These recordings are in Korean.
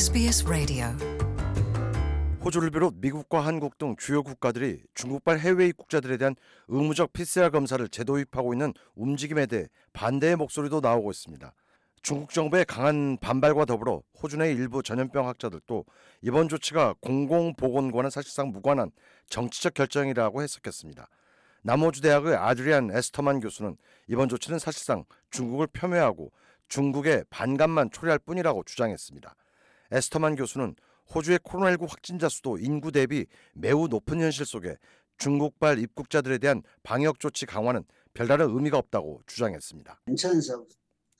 SBS Radio. 호주를 비롯 미국과 한국 등 주요 국가들이 중국발 해외 입국자들에 대한 의무적 PCR 검사를 재도입하고 있는 움직임에 대해 반대의 목소리도 나오고 있습니다. 중국 정부의 강한 반발과 더불어 호주 내 일부 전염병 학자들도 이번 조치가 공공보건과는 사실상 무관한 정치적 결정이라고 해석했습니다. 남호주 대학의 아드리안 에스터만 교수는 이번 조치는 사실상 중국을 폄훼하고 중국의 반감만 초래할 뿐이라고 주장했습니다. 에스터만 교수는 호주의 코로나19 확진자 수도 인구 대비 매우 높은 현실 속에 중국발 입국자들에 대한 방역 조치 강화는 별다른 의미가 없다고 주장했습니다.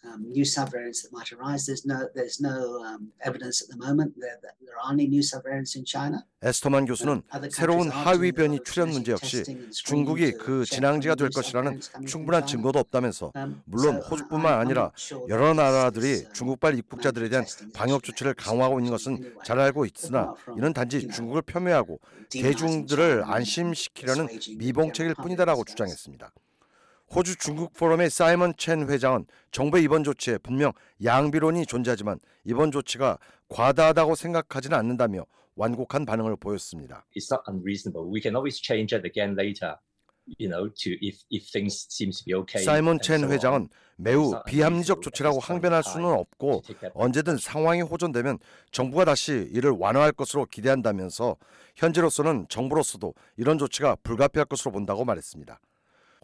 Um, new subvariants that might arise, there's no there's no um, evidence at the moment that, there are any new subvariants in China. 에스터만 교수는 새로운 하위 변이 출현 문제 역시 중국이 그 진앙지가 될 것이라는 충분한 증거도 없다면서 물론 호주뿐만 아니라 여러 나라들이 중국발 입국자들에 대한 방역 조치를 강화하고 있는 것은 잘 알고 있으나 이는 단지 중국을 폄훼하고 대중들을 안심시키려는 미봉책일 뿐이다라고 주장했습니다. 호주 중국 포럼의 사이먼 첸 회장은 정부의 이번 조치에 분명 양비론이 존재하지만 이번 조치가 과다하다고 생각하지는 않는다며 완곡한 반응을 보였습니다. it's not unreasonable. We can always change it again later. You know, to if if things seems to be okay. 사이먼 첸. 회장은 매우 비합리적 조치라고 항변할 수는 없고 언제든 상황이 호전되면 정부가 다시 이를 완화할 것으로 기대한다면서 현재로서는 정부로서도 이런 조치가 불가피할 것으로 본다고 말했습니다.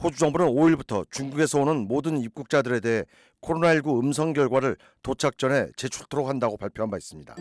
호주 정부는 5일부터 중국에서 오는 모든 입국자들에 대해 코로나19 음성 결과를 도착 전에 제출토록 한다고 발표한 바 있습니다.